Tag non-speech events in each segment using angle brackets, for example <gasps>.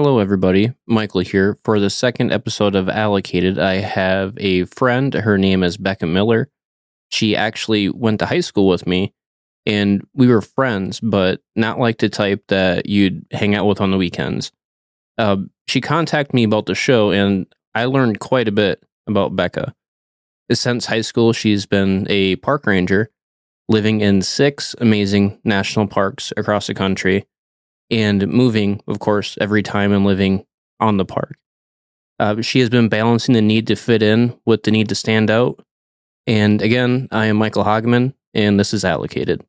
Hello, everybody. Michael here. For the second episode of Allocated, I have a friend. Her name is Becca Miller. She actually went to high school with me, and we were friends, but not like the type that you'd hang out with on the weekends. Uh, she contacted me about the show, and I learned quite a bit about Becca. Since high school, she's been a park ranger, living in six amazing national parks across the country and moving, of course, every time and living on the park. Uh, she has been balancing the need to fit in with the need to stand out. And again, I am Michael Hageman, and this is Allocated.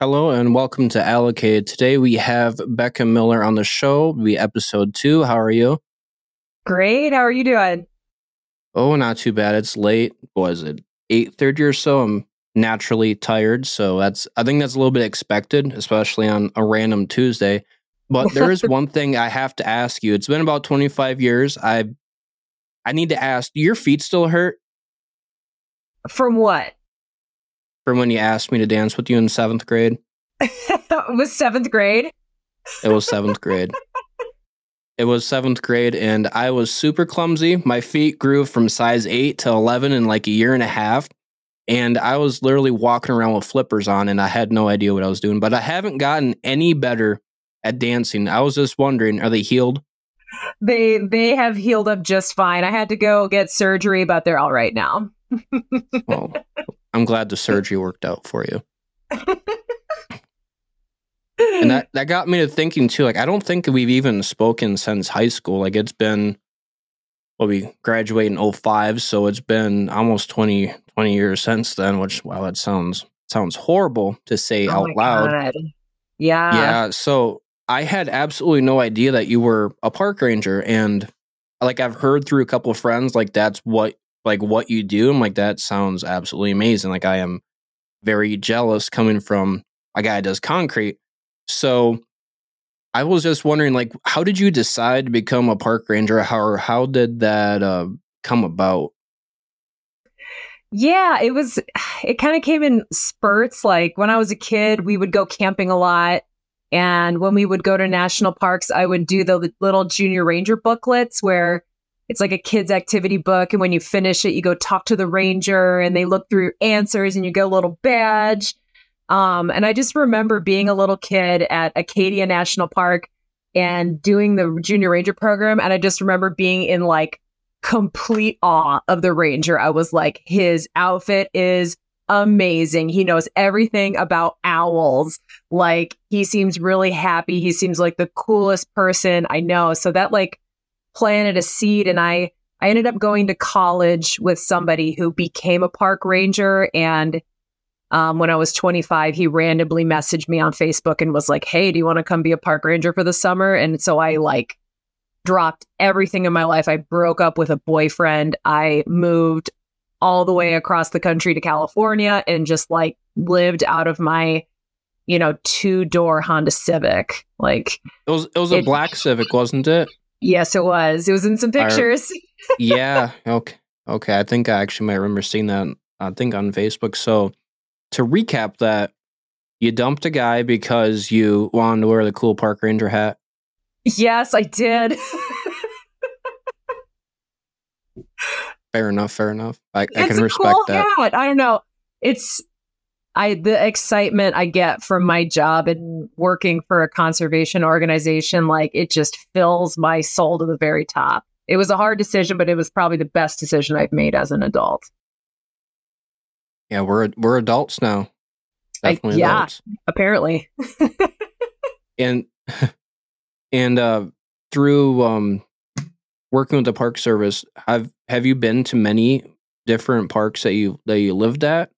Hello and welcome to Allocated. Today we have Becca Miller on the show. We episode two. How are you? Great. How are you doing? Oh, not too bad. It's late. Was it eight thirty or so? I'm naturally tired, so that's I think that's a little bit expected, especially on a random Tuesday. But there is <laughs> one thing I have to ask you. It's been about 25 years. I I need to ask, do your feet still hurt From what? from when you asked me to dance with you in seventh grade? <laughs> it was seventh grade. It was seventh grade. <laughs> It was seventh grade, and I was super clumsy. My feet grew from size eight to 11 in like a year and a half. And I was literally walking around with flippers on, and I had no idea what I was doing. But I haven't gotten any better at dancing. I was just wondering, are they healed? They they have healed up just fine. I had to go get surgery, but they're all right now. <laughs> Well, I'm glad the surgery worked out for you. <laughs> And that, <laughs> that got me to thinking too. Like, I don't think we've even spoken since high school. Like, it's been, well, we graduated in 05, so it's been almost 20, 20 years since then, which, wow, that sounds sounds horrible to say Oh out loud. God. Yeah. Yeah. So I had absolutely no idea that you were a park ranger. And like, I've heard through a couple of friends, like, that's what, like, what you do. I'm like, that sounds absolutely amazing. Like, I am very jealous coming from a guy that does concrete. So I was just wondering, like, how did you decide to become a park ranger? How, how did that uh, come about? Yeah, it was <sighs> it kind of came in spurts. Like when I was a kid, we would go camping a lot. And when we would go to national parks, I would do the little junior ranger booklets where it's like a kid's activity book. And when you finish it, you go talk to the ranger and they look through answers and you get a little badge. Um, and I just remember being a little kid at Acadia National Park and doing the junior ranger program. And I just remember being in like complete awe of the ranger. I was like, his outfit is amazing. He knows everything about owls. Like, he seems really happy. He seems like the coolest person I know. So that like planted a seed and I I ended up going to college with somebody who became a park ranger and um, when I was 25, he randomly messaged me on Facebook and was like, "Hey, do you want to come be a park ranger for the summer?" And so I like dropped everything in my life. I broke up with a boyfriend. I moved all the way across the country to California and just like lived out of my, you know, two door Honda Civic. Like, It was, it was a It- black Civic, wasn't it? yes, it was. It was in some I- pictures. yeah. Okay. Okay. I think I actually might remember seeing that. I think on Facebook. So to recap that, you dumped a guy because you wanted to wear the cool park ranger hat. yes, I did. <laughs> Fair enough. Fair enough. I, I can respect cool that. hat. I don't know. It's I the excitement I get from my job and working for a conservation organization, like it just fills my soul to the very top. It was a hard decision, but it was probably the best decision I've made as an adult. Yeah, we're we're adults now. I- yeah. adults. Apparently. <laughs> And <laughs> and uh through um working with the park service, have have you been to many different parks that you that you lived at?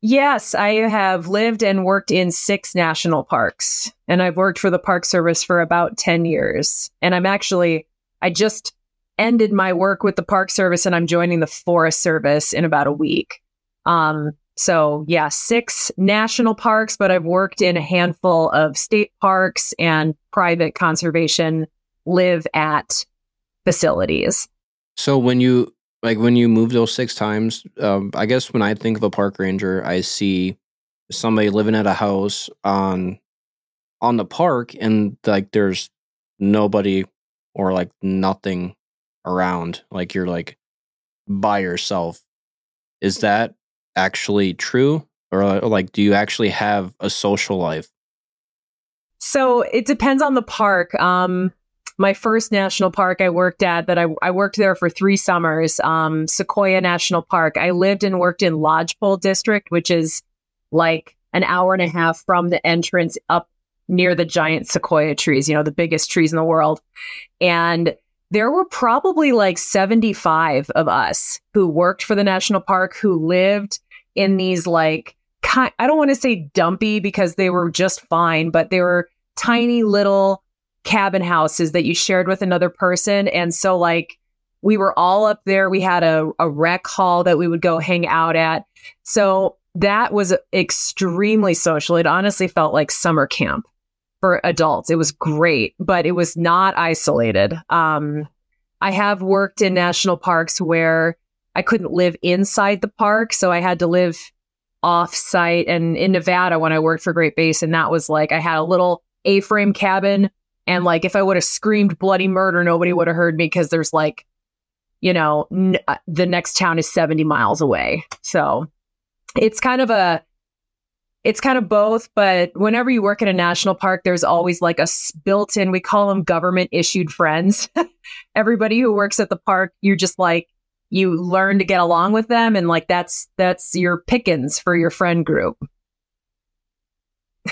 Yes, I have lived and worked in six national parks, and I've worked for the Park Service for about 10 years. And I'm actually, I just ended my work with the Park Service and I'm joining the Forest Service in about a week. Um, so, yeah, six national parks, but I've worked in a handful of state parks and private conservation live at facilities. So when you like when you move those six times, um, I guess when I think of a park ranger, I see somebody living at a house on on the park and like there's nobody or like nothing around like you're like by yourself is that actually true or uh, like do you actually have a social life so it depends on the park um my first national park I worked at that I, I worked there for three summers, um, Sequoia National Park. I lived and worked in Lodgepole District, which is like an hour and a half from the entrance up near the giant sequoia trees, you know, the biggest trees in the world. And there were probably like 75 of us who worked for the national park who lived in these like I don't want to say dumpy because they were just fine, but they were tiny little cabin houses that you shared with another person. And so like we were all up there. We had a, a rec hall that we would go hang out at. So that was extremely social. It honestly felt like summer camp for adults. It was great, but it was not isolated. Um, I have worked in national parks where I couldn't live inside the park, so I had to live off site. And in Nevada, when I worked for Great Basin, And that was like I had a little A frame cabin. And like if I would have screamed bloody murder, nobody would have heard me because there's like, you know, n- uh, the next town is 70 miles away. So it's kind of a it's kind of both, but whenever you work in a national park, there's always like a built in, we call them government issued friends. <laughs> Everybody who works at the park, you're just like, you learn to get along with them. And like, that's, that's your pickings for your friend group.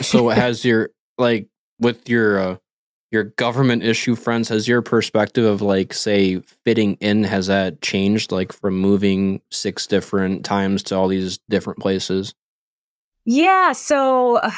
so <laughs> has your, like, with your, uh, your government issue friends, has your perspective of like, say, fitting in, has that changed like from moving six different times to all these different places? Yeah. So uh,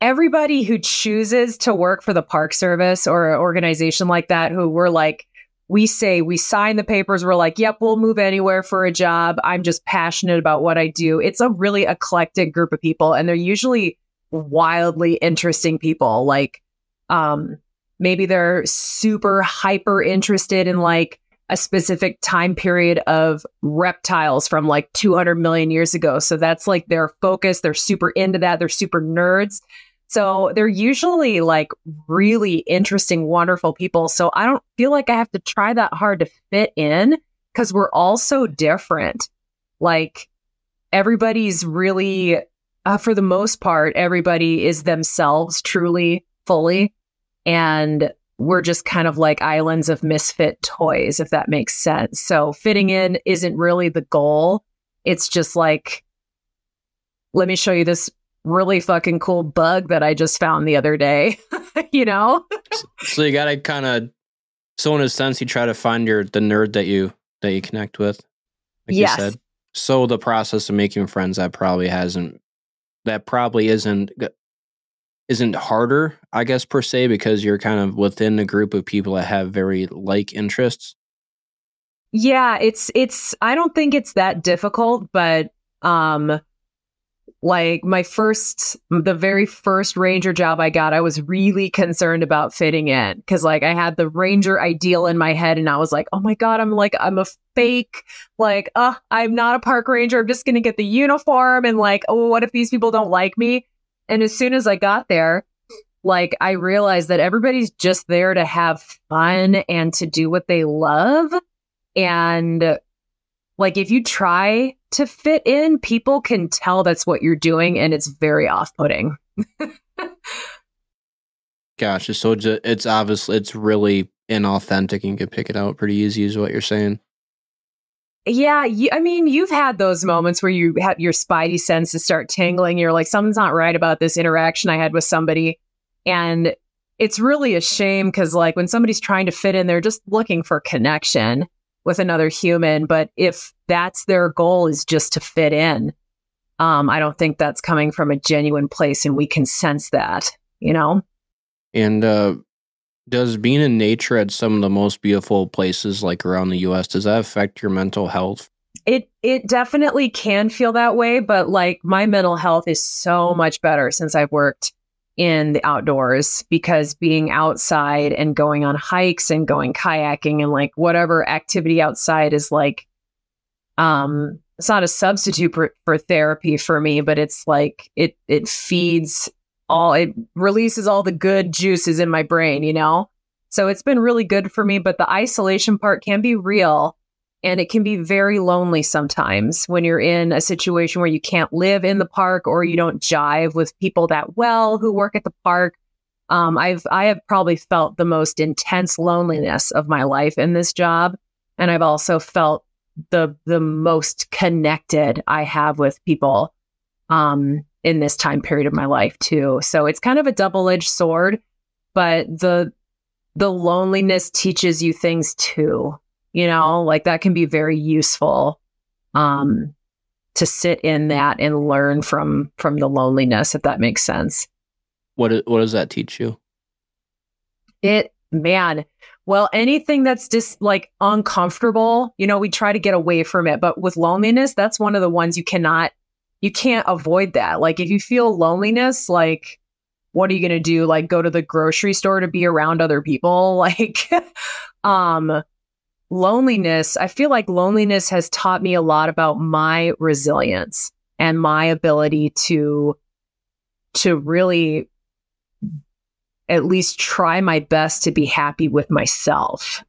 everybody who chooses to work for the Park Service or an organization like that, who we're like, we say we sign the papers, we're like, yep, we'll move anywhere for a job. I'm just passionate about what I do. It's a really eclectic group of people, and they're usually wildly interesting people. Like, um, maybe they're super hyper interested in like a specific time period of reptiles from like 200 million years ago. So that's like their focus. They're super into that. They're super nerds. So they're usually like really interesting, wonderful people. So I don't feel like I have to try that hard to fit in because we're all so different. Like everybody's really, uh, for the most part, everybody is themselves truly, fully. And we're just kind of like islands of misfit toys, if that makes sense. So fitting in isn't really the goal. It's just like, let me show you this really fucking cool bug that I just found the other day, <laughs> you know? so you got to kind of, so in a sense, you try to find your, the nerd that you, that you connect with. Like yes. you said. So the process of making friends that probably hasn't, that probably isn't isn't harder, I guess per se, because you're kind of within a group of people that have very like interests. Yeah, it's it's I don't think it's that difficult, but um like my first the very first ranger job I got, I was really concerned about fitting in cuz like I had the ranger ideal in my head and I was like, "Oh my god, I'm like I'm a fake like, uh, I'm not a park ranger. I'm just to get the uniform and like, oh, what if these people don't like me?" And as soon as I got there, like I realized that everybody's just there to have fun and to do what they love. And like if you try to fit in, people can tell that's what you're doing and it's very off-putting. <laughs> Gotcha. So it's obviously it's really inauthentic and you can pick it out pretty easy is what you're saying. Yeah, you, I mean, you've had those moments where you have your spidey senses start tingling. You're like, something's not right about this interaction I had with somebody. And it's really a shame because, like, when somebody's trying to fit in, they're just looking for connection with another human. But if that's their goal is just to fit in, um, I don't think that's coming from a genuine place. And we can sense that, you know? And uh, does being in nature at some of the most beautiful places like around the US does that affect your mental health? It it definitely can feel that way, but like my mental health is so much better since I've worked in the outdoors because being outside and going on hikes and going kayaking and like whatever activity outside is like um it's not a substitute for, for therapy for me, but it's like it it feeds all it releases all the good juices in my brain, you know? So it's been really good for me, but the isolation part can be real and it can be very lonely sometimes when you're in a situation where you can't live in the park or you don't jive with people that well who work at the park. Um, I've I have probably felt the most intense loneliness of my life in this job, and I've also felt the the most connected I have with people um, in this time period of my life too. So it's kind of a double edged sword, but the the loneliness teaches you things too. You know, like that can be very useful um, to sit in that and learn from from the loneliness, if that makes sense. What what does that teach you? It man, well, anything that's just like uncomfortable, you know, we try to get away from it. But with loneliness, that's one of the ones you cannot, you can't avoid that. Like if you feel loneliness, like, what are you going to do? Like go to the grocery store to be around other people? <laughs> Like, um, loneliness, I feel like loneliness has taught me a lot about my resilience and my ability to, to really at least try my best to be happy with myself,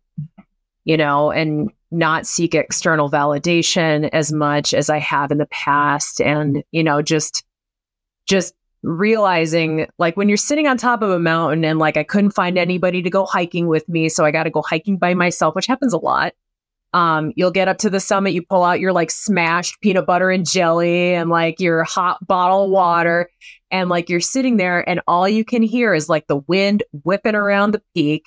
you know, and not seek external validation as much as I have in the past. And, you know, just, just realizing like when you're sitting on top of a mountain and like I couldn't find anybody to go hiking with me. So I got to go hiking by myself, which happens a lot. Um, you'll get up to the summit, you pull out your like smashed peanut butter and jelly and like your hot bottle of water. And like you're sitting there and all you can hear is like the wind whipping around the peak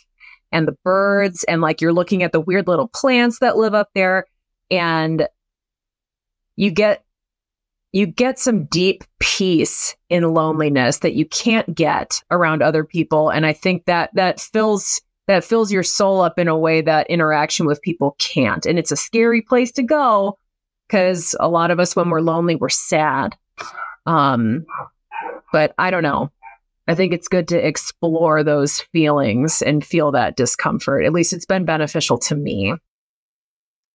and the birds. And like you're looking at the weird little plants that live up there. And you get, you get some deep peace in loneliness that you can't get around other people. And I think that that fills that fills your soul up in a way that interaction with people can't. And it's a scary place to go because a lot of us, when we're lonely, we're sad. Um, but I don't know. I think it's good to explore those feelings and feel that discomfort. At least it's been beneficial to me.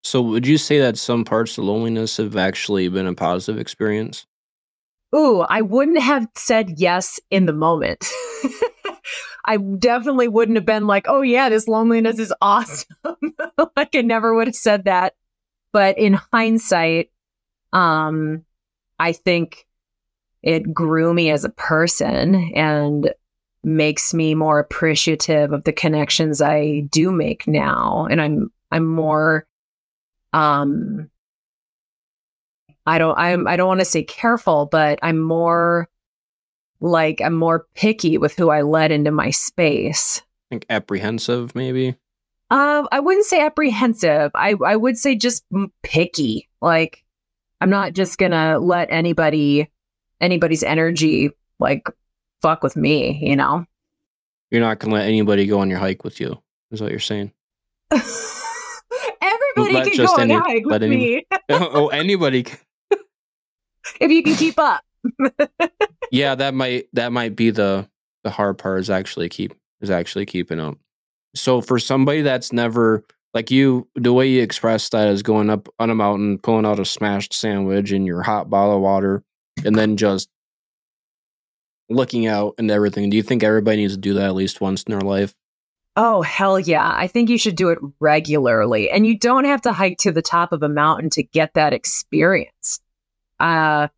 So, would you say that some parts of loneliness have actually been a positive experience? Ooh, I wouldn't have said yes in the moment. <laughs> I definitely wouldn't have been like, oh, yeah, this loneliness is awesome. <laughs> like, I never would have said that. But in hindsight, um, I think it grew me as a person and makes me more appreciative of the connections I do make now. And I'm, I'm more, um, I don't, I'm, I don't want to say careful, but I'm more like I'm more picky with who I let into my space. I think apprehensive, maybe. Um, I wouldn't say apprehensive. I I would say just picky. Like I'm not just gonna let anybody anybody's energy like fuck with me. You know. You're not gonna let anybody go on your hike with you. Is what you're saying. <laughs> Everybody let can go on any, a hike with any, me. <laughs> Oh, oh, anybody. <laughs> if you can keep up <laughs> yeah, that might that might be the the hard part is actually keep is actually keeping up. So for somebody that's never like you, the way you express that is going up on a mountain, pulling out a smashed sandwich and your hot bottle of water, and then just looking out and everything. Do you think everybody needs to do that at least once in their life? Oh, hell yeah. I think you should do it regularly. And you don't have to hike to the top of a mountain to get that experience. Uh,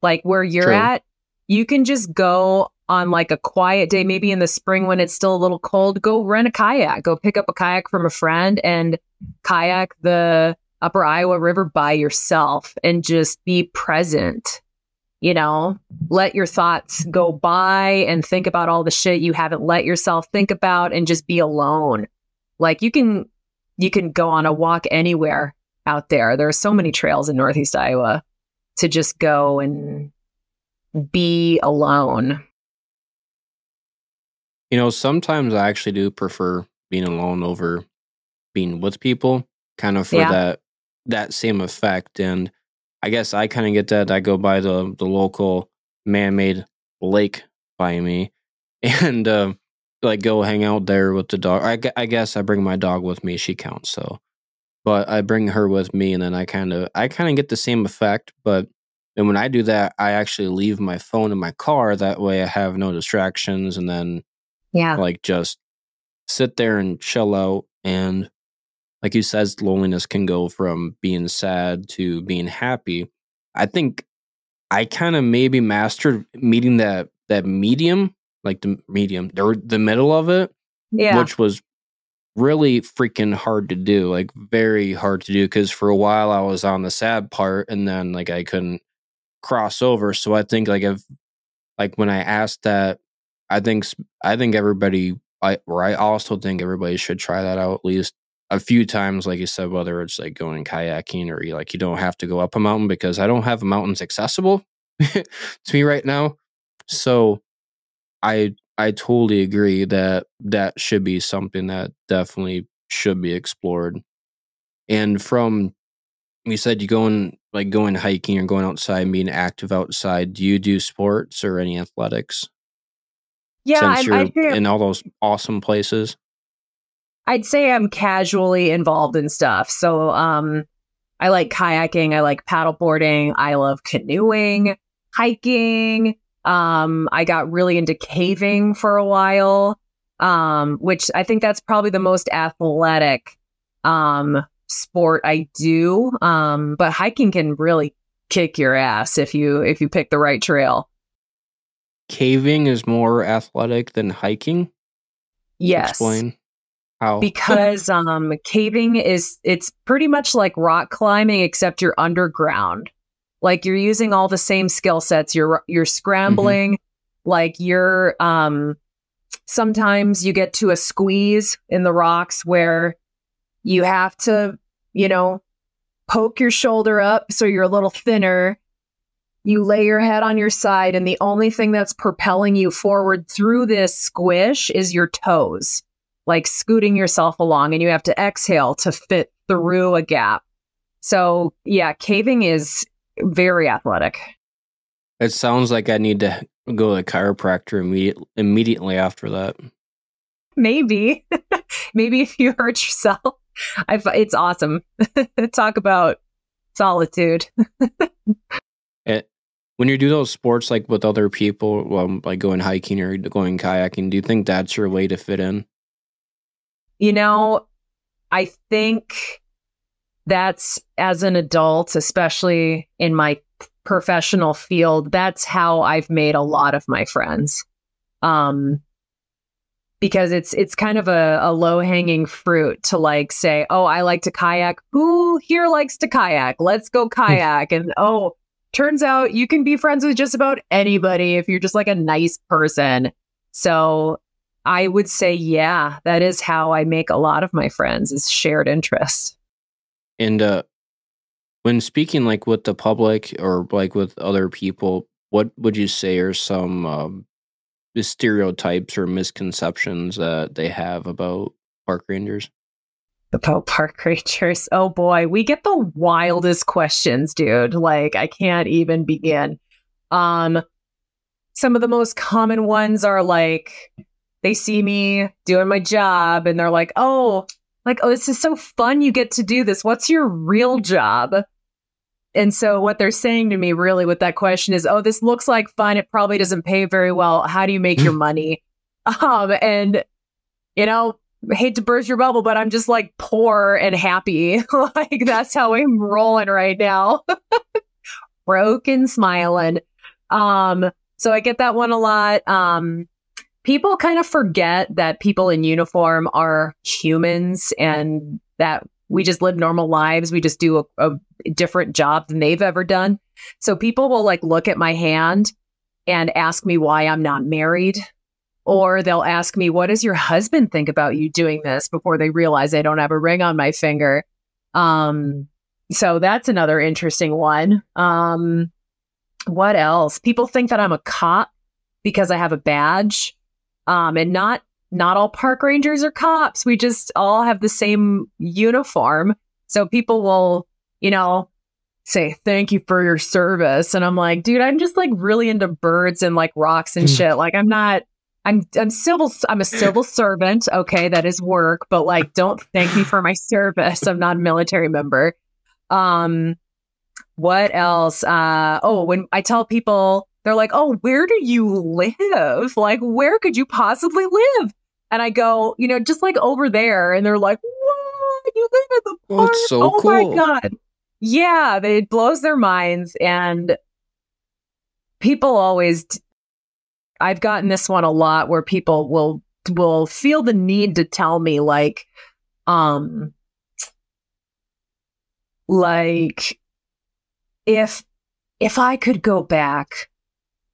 like where you're True. at, you can just go on like a quiet day, maybe in the spring when it's still a little cold, go rent a kayak, go pick up a kayak from a friend and kayak the upper Iowa River by yourself and just be present. You know, let your thoughts go by and think about all the shit you haven't let yourself think about and just be alone. Like you can, you can go on a walk anywhere out there. There are so many trails in Northeast Iowa to just go and be alone. You know, sometimes I actually do prefer being alone over being with people, kind of for yeah. that that same effect. And I guess I kind of get that. I go by the the local man made lake by me, <laughs> and uh, like go hang out there with the dog. I, I guess I bring my dog with me. She counts. So but I bring her with me, and then I kind of I kind of get the same effect. But and when I do that, I actually leave my phone in my car. That way, I have no distractions, and then Yeah. like just sit there and chill out. And like you said, loneliness can go from being sad to being happy. I think I kind of maybe mastered meeting that that medium, like the medium, or the middle of it, Yeah. which was really freaking hard to do, like very hard to do. Because for a while I was on the sad part, and then like I couldn't cross over. So I think like if like when I asked that, I think I think everybody, I or I also think everybody should try that out at least a few times. Like you said, whether it's like going kayaking or you like you don't have to go up a mountain because I don't have mountains accessible <laughs> to me right now. So I I totally agree that that should be something that definitely should be explored. And from you said you going like going hiking or going outside, and being active outside. Do you do sports or any athletics? yeah. since I'm, you're I feel, in all those awesome places. I'd say I'm casually involved in stuff. So, um, I like kayaking. I like paddleboarding. I love canoeing, hiking. Um, I got really into caving for a while, um, which I think that's probably the most athletic, um, sport I do. Um, but hiking can really kick your ass if you, if you pick the right trail. Caving is more athletic than hiking. Yes. Explain how. because um caving is it's pretty much like rock climbing except you're underground. Like you're using all the same skill sets. You're you're scrambling. Like you're um sometimes you get to a squeeze in the rocks where you have to you know poke your shoulder up so you're a little thinner. You lay your head on your side and the only thing that's propelling you forward through this squish is your toes like scooting yourself along and you have to exhale to fit through a gap. So, yeah, caving is very athletic. it sounds like I need to go to a chiropractor immediate, immediately after that. Maybe, <laughs> maybe if you hurt yourself, I, fi- it's awesome. <laughs> Talk about solitude. It, <laughs> when you do those sports like with other people, um, like going hiking or going kayaking, do you think that's your way to fit in? You know, I think that's as an adult, especially in my professional field, that's how I've made a lot of my friends. Um, because it's it's kind of a, a low hanging fruit to like say, oh, I like to kayak. Who here likes to kayak? Let's go kayak. and <laughs> oh, turns out you can be friends with just about anybody if you're just like a nice person. So I would say, yeah, that is how I make a lot of my friends is shared interest. And uh, when speaking like with the public or like with other people, what would you say are some um, stereotypes or misconceptions that they have about park rangers? About park rangers. Oh boy, we get the wildest questions, dude. Like I can't even begin. Um some of the most common ones are like they see me doing my job and they're like, "Oh, like oh this is so fun you get to do this. What's your real job?" And so what they're saying to me really with that question is, "Oh, this looks like fun. It probably doesn't pay very well. How do you make your <laughs> money?" Um and you know, I hate to burst your bubble, but I'm just like poor and happy. <laughs> like that's how I'm rolling right now. <laughs> Broken smiling. Um, so I get that one a lot. Um, people kind of forget that people in uniform are humans and that we just live normal lives. We just do a, a different job than they've ever done. So people will like look at my hand and ask me why I'm not married or they'll ask me, what does your husband think about you doing this before they realize I don't have a ring on my finger? Um, so that's another interesting one. Um, what else? People think that I'm a cop because I have a badge. Um, and not, not all park rangers are cops. We just all have the same uniform. So people will, you know, say thank you for your service. And I'm like, dude, I'm just like really into birds and like rocks and shit. Like I'm not I'm I'm civil I'm a civil servant. Okay, that is work, but like don't thank me for my service. I'm not a military member. Um what else? Uh oh, when I tell people they're like, "Oh, where do you live? Like where could you possibly live?" And I go, "You know, just like over there." And they're like, "What? You live in the park? That's so oh cool. my god." Yeah, they- it blows their minds and people always I've gotten this one a lot where people will will feel the need to tell me like um like if if I could go back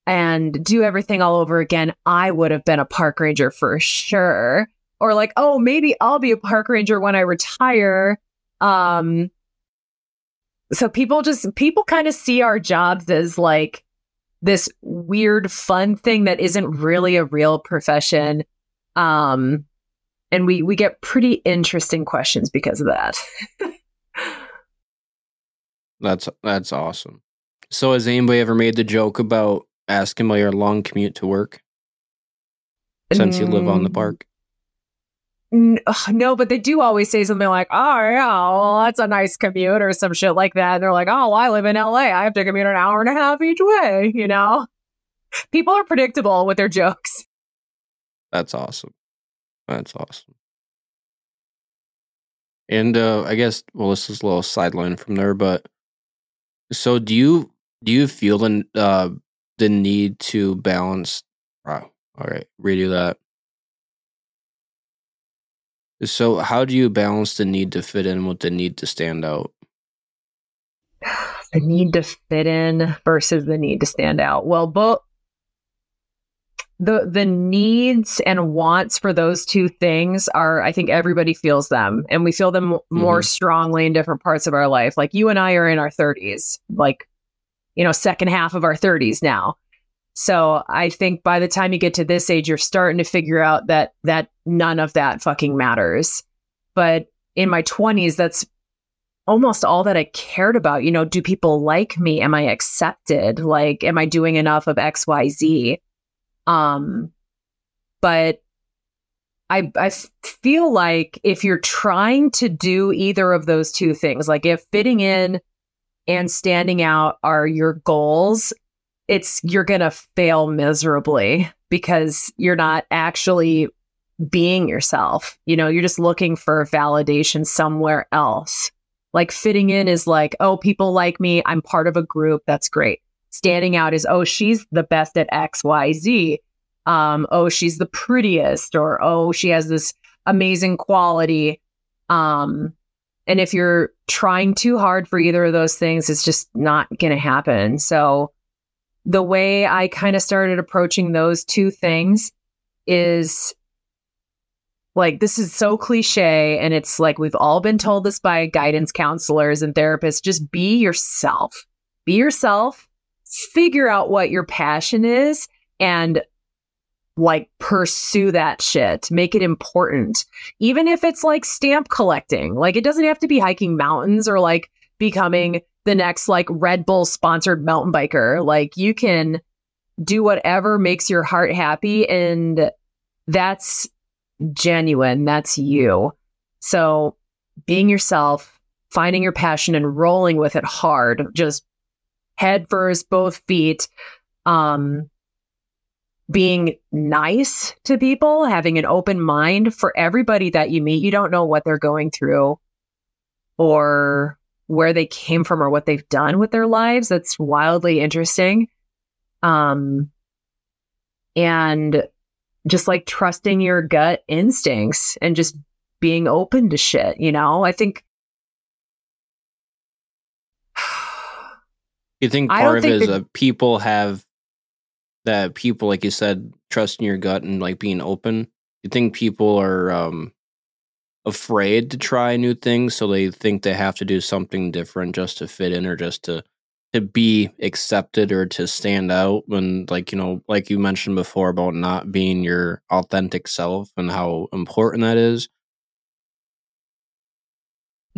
and do everything all over again, I would have been a park ranger for sure. Or like, oh, maybe I'll be a park ranger when I retire. Um so people just people kind of see our jobs as like this weird fun thing that isn't really a real profession um and we we get pretty interesting questions because of that <laughs> That's that's awesome. So has anybody ever made the joke about asking about your long commute to work since you live on the Mm, park? no but they do always say something like oh yeah well that's a nice commute or some shit like that and they're like oh well, i live in la i have to commute an hour and a half each way you know people are predictable with their jokes That's awesome. That's awesome. And uh I guess well this is a little sideline from there, but so do you do you feel the uh the need to balance wow, all right, redo that. So how do you balance the need to fit in with the need to stand out? <sighs> the need to fit in versus the need to stand out. Well, both the the needs and wants for those two things are I think everybody feels them and we feel them m- more mm-hmm. strongly in different parts of our life. Like you and I are in our 30s, like you know, second half of our 30s now. So I think by the time you get to this age you're starting to figure out that that none of that fucking matters. But in my 20s that's almost all that I cared about. You know, do people like me? Am I accepted? Like, am I doing enough of XYZ? Um, but I feel like if you're trying to do either of those two things, like if fitting in and standing out are your goals, it's you're gonna fail miserably because you're not actually being yourself. You know, you're just looking for validation somewhere else. Like fitting in is like, oh, people like me. I'm part of a group. That's great. Standing out is, oh, she's the best at X, Y, Z. Um, oh, she's the prettiest, or oh, she has this amazing quality. Um, and if you're trying too hard for either of those things, is just not going to happen. So the way I kind of started approaching those two things is like this is so cliche and it's like we've all been told this by guidance counselors and therapists just be yourself be yourself figure out what your passion is and like pursue that shit make it important even if it's like stamp collecting like it doesn't have to be hiking mountains or like becoming the next like red bull sponsored mountain biker like you can do whatever makes your heart happy and that's genuine. That's you. So being yourself, finding your passion and rolling with it hard, just head first, both feet. Um, being nice to people, having an open mind for everybody that you meet. You don't know what they're going through or where they came from or what they've done with their lives. That's wildly interesting. Um, and just like trusting your gut instincts and just being open to shit, you know? I think You think part of think it is that- that people have that people, like you said, trusting your gut and like being open. You think people are um afraid to try new things, so they think they have to do something different just to fit in or just to to be accepted or to stand out when like you know like you mentioned before about not being your authentic self and how important that is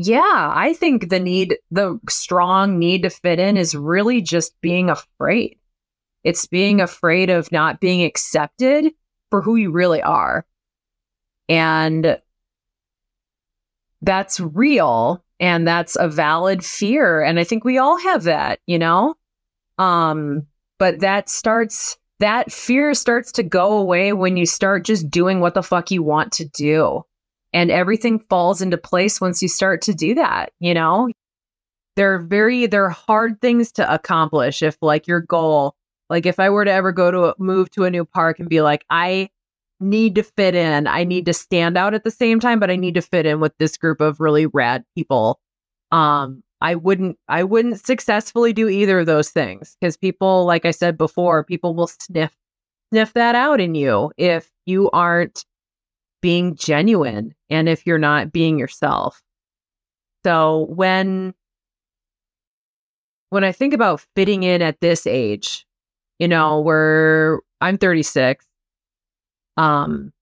yeah, I think the need, the strong need to fit in is really just being afraid. It's being afraid of not being accepted for who you really are. And that's real and that's a valid fear and I think we all have that, you know? Um but that starts that fear starts to go away when you start just doing what the fuck you want to do. And everything falls into place once you start to do that, you know? They're very they're hard things to accomplish if like your goal like if I were to ever go to a, move to a new park and be like I need to fit in. I need to stand out at the same time, but I need to fit in with this group of really rad people. Um, I wouldn't I wouldn't successfully do either of those things because people, like I said before, people will sniff sniff that out in you if you aren't being genuine and if you're not being yourself. So when when I think about fitting in at this age, you know, where I'm 36 um,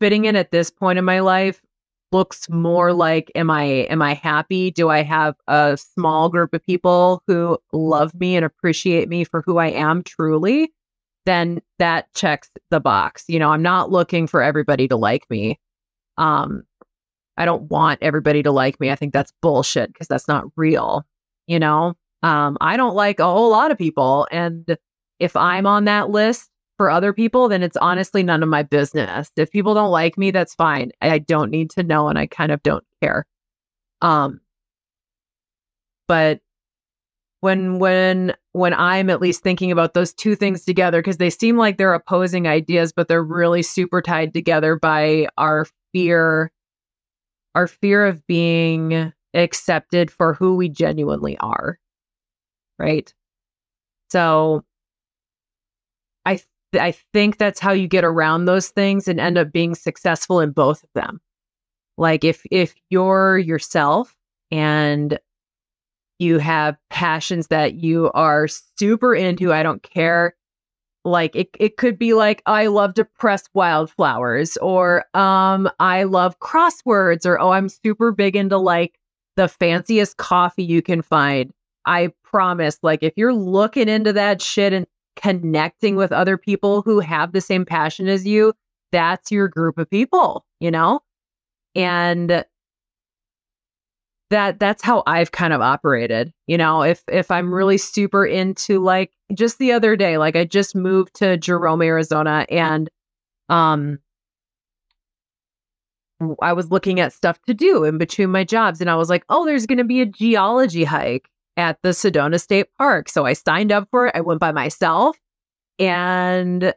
fitting in at this point in my life looks more like am i am i happy? Do i have a small group of people who love me and appreciate me for who i am truly? Then that checks the box. You know i'm not looking for everybody to like me. Um i don't want everybody to like me. I think that's bullshit because that's not real you know um i don't like a whole lot of people and if i'm on that list for other people, then it's honestly none of my business. If people don't like me, that's fine. I don't need to know and I kind of don't care. Um but when when when I'm at least thinking about those two things together because they seem like they're opposing ideas but they're really super tied together by our fear our fear of being accepted for who we genuinely are. Right? So I I think that's how you get around those things and end up being successful in both of them. Like if if you're yourself and you have passions that you are super into, I don't care. Like it it could be like I love to press wildflowers or um I love crosswords or oh I'm super big into like the fanciest coffee you can find. I promise like if you're looking into that shit and connecting with other people who have the same passion as you, that's your group of people, you know? And that that's how I've kind of operated. You know, if if I'm really super into like just the other day, like I just moved to Jerome, Arizona and um I was looking at stuff to do in between my jobs and I was like, "Oh, there's going to be a geology hike." At the Sedona State Park. So I signed up for it. I went by myself and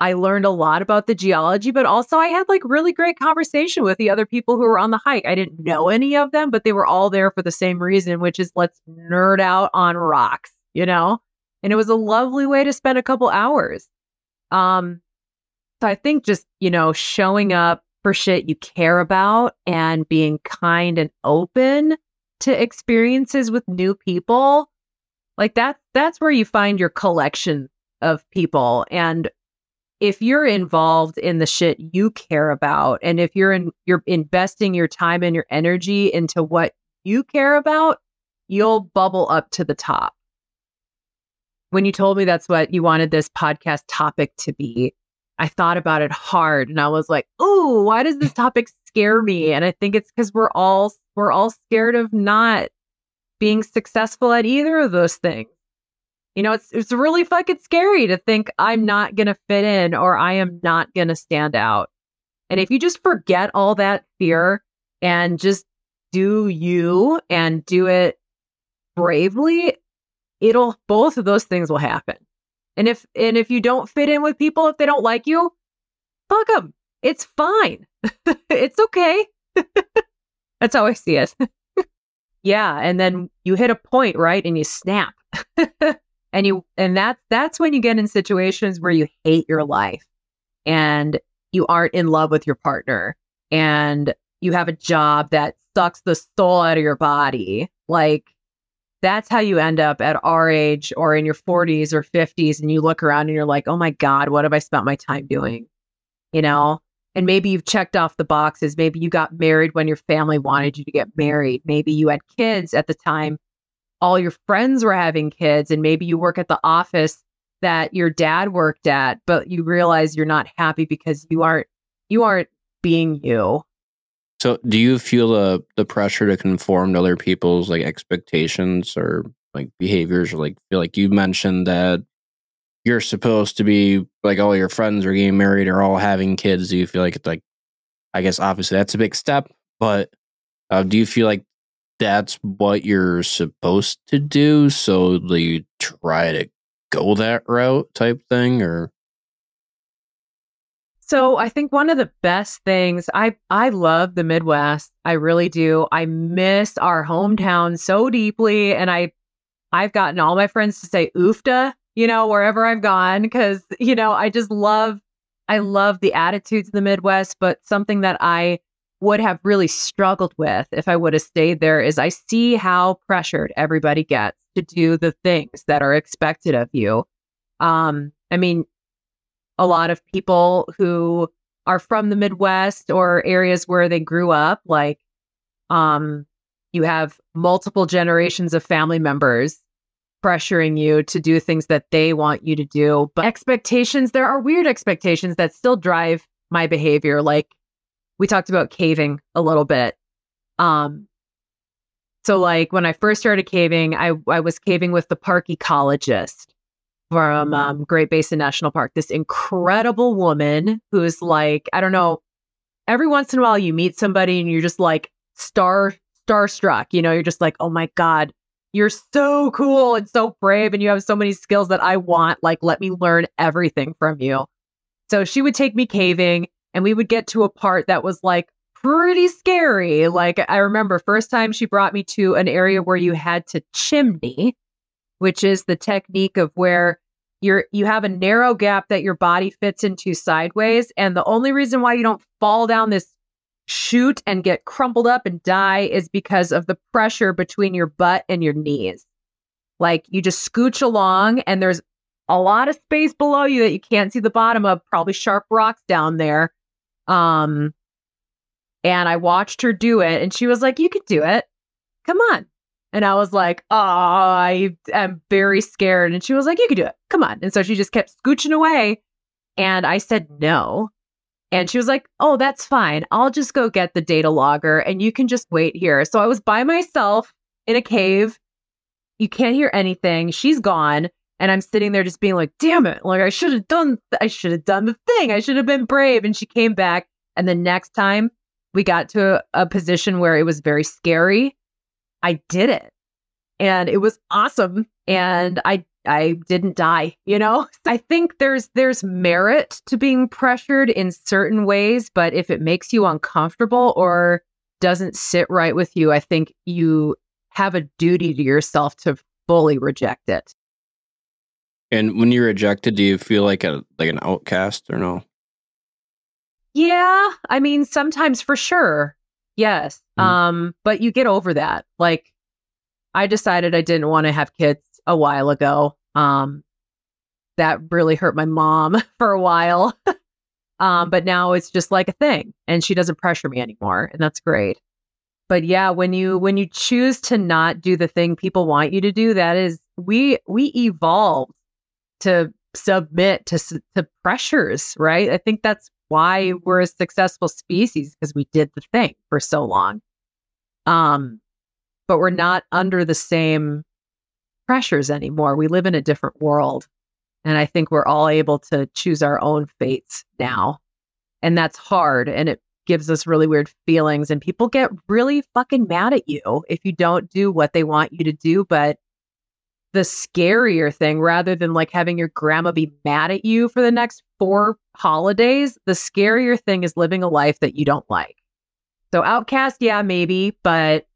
I learned a lot about the geology, but also I had like really great conversation with the other people who were on the hike. I didn't know any of them, but they were all there for the same reason, which is let's nerd out on rocks, you know? And it was a lovely way to spend a couple hours. Um, so I think just, you know, showing up for shit you care about and being kind and open to experiences with new people, like that that's where you find your collection of people and if you're involved in the shit you care about and if you're in you're investing your time and your energy into what you care about, you'll bubble up to the top. When you told me that's what you wanted this podcast topic to be, I thought about it hard and I was like, "Oh, why does this topic scare me?" And I think it's cuz we're all we're all scared of not being successful at either of those things. You know, it's it's really fucking scary to think I'm not to fit in or I am not to stand out. And if you just forget all that fear and just do you and do it bravely, it'll both of those things will happen. And if and if you don't fit in with people if they don't like you, fuck them. It's fine. <laughs> it's okay. <laughs> That's how I see it. <laughs> yeah, and then you hit a point, right? And you snap. and you and that's that's when you get in situations where you hate your life and you aren't in love with your partner and you have a job that sucks the soul out of your body. Like that's how you end up at our age or in your 40s or 50s and you look around and you're like, "Oh my god, what have I spent my time doing?" You know? And maybe you've checked off the boxes. Maybe you got married when your family wanted you to get married. Maybe you had kids at the time. All your friends were having kids, and maybe you work at the office that your dad worked at, but you realize you're not happy because you aren't you aren't being you. So, do you feel the the pressure to conform to other people's like expectations or like behaviors? Or like feel like you mentioned that you're supposed to be like all your friends are getting married or all having kids. Do you feel like it's like, I guess obviously that's a big step, but uh, do you feel like that's what you're supposed to do? So do you try to go that route type thing or? So I think one of the best things I I love the Midwest. I really do. I miss our hometown so deeply and I I've gotten all my friends to say oofta, you know, wherever I've gone cuz you know, I just love I love the attitudes of the Midwest, but something that I would have really struggled with if I would have stayed there is I see how pressured everybody gets to do the things that are expected of you. Um, I mean, a lot of people who are from the Midwest or areas where they grew up, like um, you have multiple generations of family members pressuring you to do things that they want you to do. But expectations, there are weird expectations that still drive my behavior. Like we talked about caving a little bit. Um, so like when I first started caving, I, I was caving with the park ecologist from um, Great Basin National Park, this incredible woman who's like, I don't know, every once in a while you meet somebody and you're just like star starstruck, you know, you're just like, oh my God, you're so cool and so brave and you have so many skills that I want. Like, let me learn everything from you. So she would take me caving and we would get to a part that was like pretty scary. Like I remember first time she brought me to an area where you had to chimney, which is the technique of where you're you have a narrow gap that your body fits into sideways and the only reason why you don't fall down this chute and get crumpled up and die is because of the pressure between your butt and your knees. Like you just scooch along and there's a lot of space below you that you can't see the bottom of, probably sharp rocks down there. Um and I watched her do it and she was like, "You can do it. Come on." And I was like, oh, I am very scared. And she was like, you can do it. Come on. And so she just kept scooching away. And I said, no. And she was like, oh, that's fine. I'll just go get the data logger and you can just wait here. So I was by myself in a cave. You can't hear anything. She's gone. And I'm sitting there just being like, damn it. Like, I should have done, I should have done the thing. I should have been brave. And she came back. And the next time we got to a, a position where it was very scary I did it. And it was awesome. And I I didn't die, you know? <laughs> I think there's there's merit to being pressured in certain ways, but if it makes you uncomfortable or doesn't sit right with you, I think you have a duty to yourself to fully reject it. And when you reject it, do you feel like a like an outcast or no? Yeah, I mean sometimes for sure. Yes. Mm. Um, but you get over that. Like I decided I didn't want to have kids a while ago. Um, that really hurt my mom <laughs> for a while. <laughs> um, but now it's just like a thing and she doesn't pressure me anymore and that's great. But yeah, when you when you choose to not do the thing people want you to do, that is we we evolved to submit to to pressures, right? I think that's why we're a successful species because we did the thing for so long. Um, but we're not under the same pressures anymore. We live in a different world. And I think we're all able to choose our own fates now. And that's hard. And it gives us really weird feelings. And people get really fucking mad at you if you don't do what they want you to do. But the scarier thing rather than like having your grandma be mad at you for the next four holidays. The scarier thing is living a life that you don't like. So, outcast, yeah, maybe, but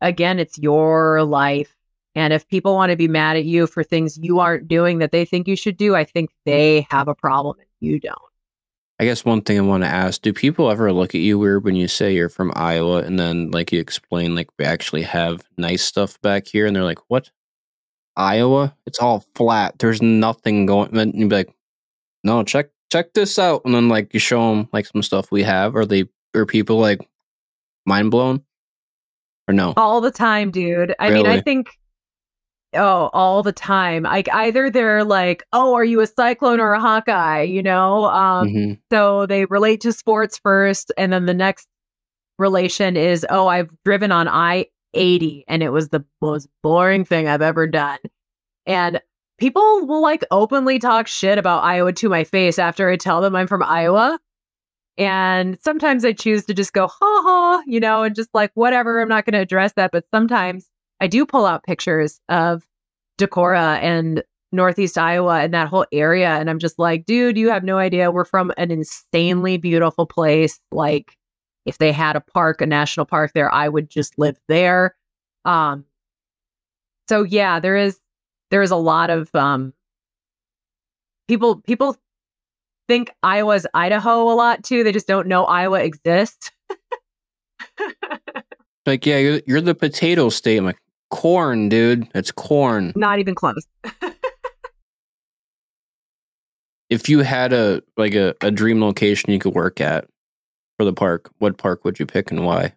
again, it's your life. And if people want to be mad at you for things you aren't doing that they think you should do, I think they have a problem and you don't. I guess one thing I want to ask do people ever look at you weird when you say you're from Iowa and then, like, you explain, like, we actually have nice stuff back here? And they're like, what? Iowa, it's all flat. There's nothing going. And you'd be like, no, check check this out, and then like you show them like some stuff we have. Are they are people like mind blown or no? All the time, dude. I really? mean, I think Oh, all the time. Like either they're like, "Oh, are you a Cyclone or a Hawkeye?" You know. Um, hmm so they relate to sports first, and then the next relation is, "Oh, I've driven on I eighty, and it was the most boring thing I've ever done." And people will like openly talk shit about Iowa to my face after I tell them I'm from Iowa. And sometimes I choose to just go, ha ha, you know, and just like, whatever, I'm not going to address that. But sometimes I do pull out pictures of Decorah and Northeast Iowa and that whole area. And I'm just like, dude, you have no idea. We're from an insanely beautiful place. Like, if they had a park, a national park there, I would just live there. Um, so yeah, there is there is a lot of um people people think Iowa's Idaho a lot too. They just don't know Iowa exists. <laughs> Like, yeah, you're, you're the potato state. I'm like, corn, dude. It's corn. Not even close. <laughs> If you had a like a, a dream location you could work at for the park, what park would you pick and why?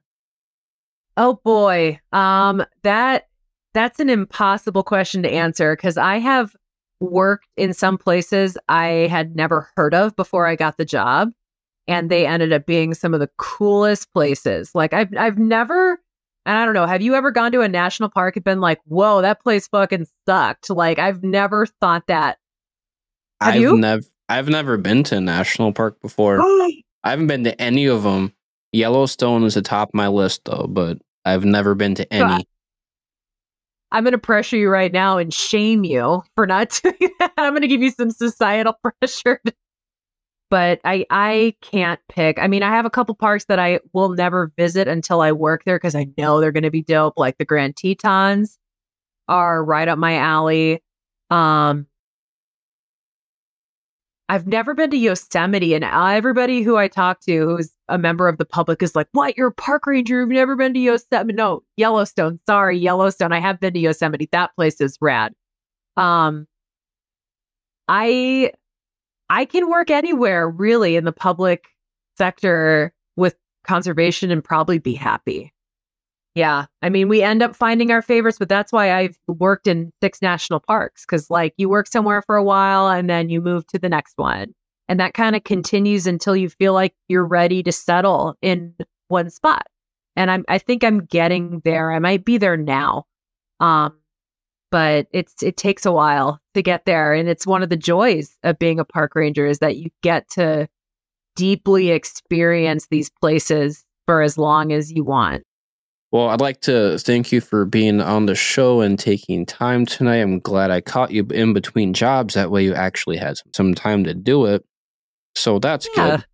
Oh boy. Um that that's an impossible question to answer cuz I have worked in some places I had never heard of before I got the job and they ended up being some of the coolest places. Like I've I've never and I don't know, have you ever gone to a national park and been like, "Whoa, that place fucking sucked." Like I've never thought that. Have I've you? never I've never been to a national park before. <gasps> I haven't been to any of them. Yellowstone is atop my list though, but I've never been to any. I'm going to pressure you right now and shame you for not <laughs> doing that. I'm going to give you some societal <laughs> pressure. But I I can't pick. I mean, I have a couple parks that I will never visit until I work there because I know they're going to be dope. Like the Grand Tetons are right up my alley. Um, I've never been to Yosemite, and everybody who I talk to who's a member of the public is like, "What? You're a park ranger? You've never been to Yosemite? No, Yellowstone. Sorry, Yellowstone. I have been to Yosemite. That place is rad." Um, I I can work anywhere really in the public sector with conservation and probably be happy. Yeah. I mean, we end up finding our favorites, but that's why I've worked in six national parks because, like, you work somewhere for a while and then you move to the next one. And that kind of continues until you feel like you're ready to settle in one spot. And I'm, I think I'm getting there. I might be there now. Um, but it's, it takes a while to get there. And it's one of the joys of being a park ranger is that you get to deeply experience these places for as long as you want. Well, I'd like to thank you for being on the show and taking time tonight. I'm glad I caught you in between jobs. That way, you actually had some time to do it. So that's Yeah. good.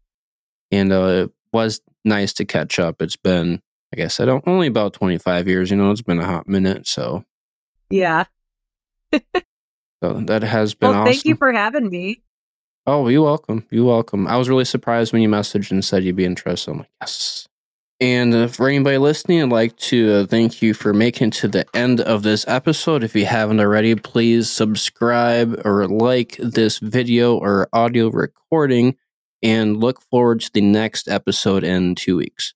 And uh, it was nice to catch up. It's been, I guess, I don't only about 25 years. You know, it's been a hot minute. So, Yeah. so that has been Well, awesome. thank you for having me. Oh, you're welcome. You're welcome. I was really surprised when you messaged and said you'd be interested. I'm like, yes. And uh, for anybody listening, I'd like to uh, thank you for making it to the end of this episode. If you haven't already, please subscribe or like this video or audio recording and look forward to the next episode in two weeks.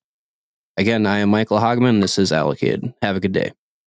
Again, I am Michael Hageman. This is Allocated. Have a good day.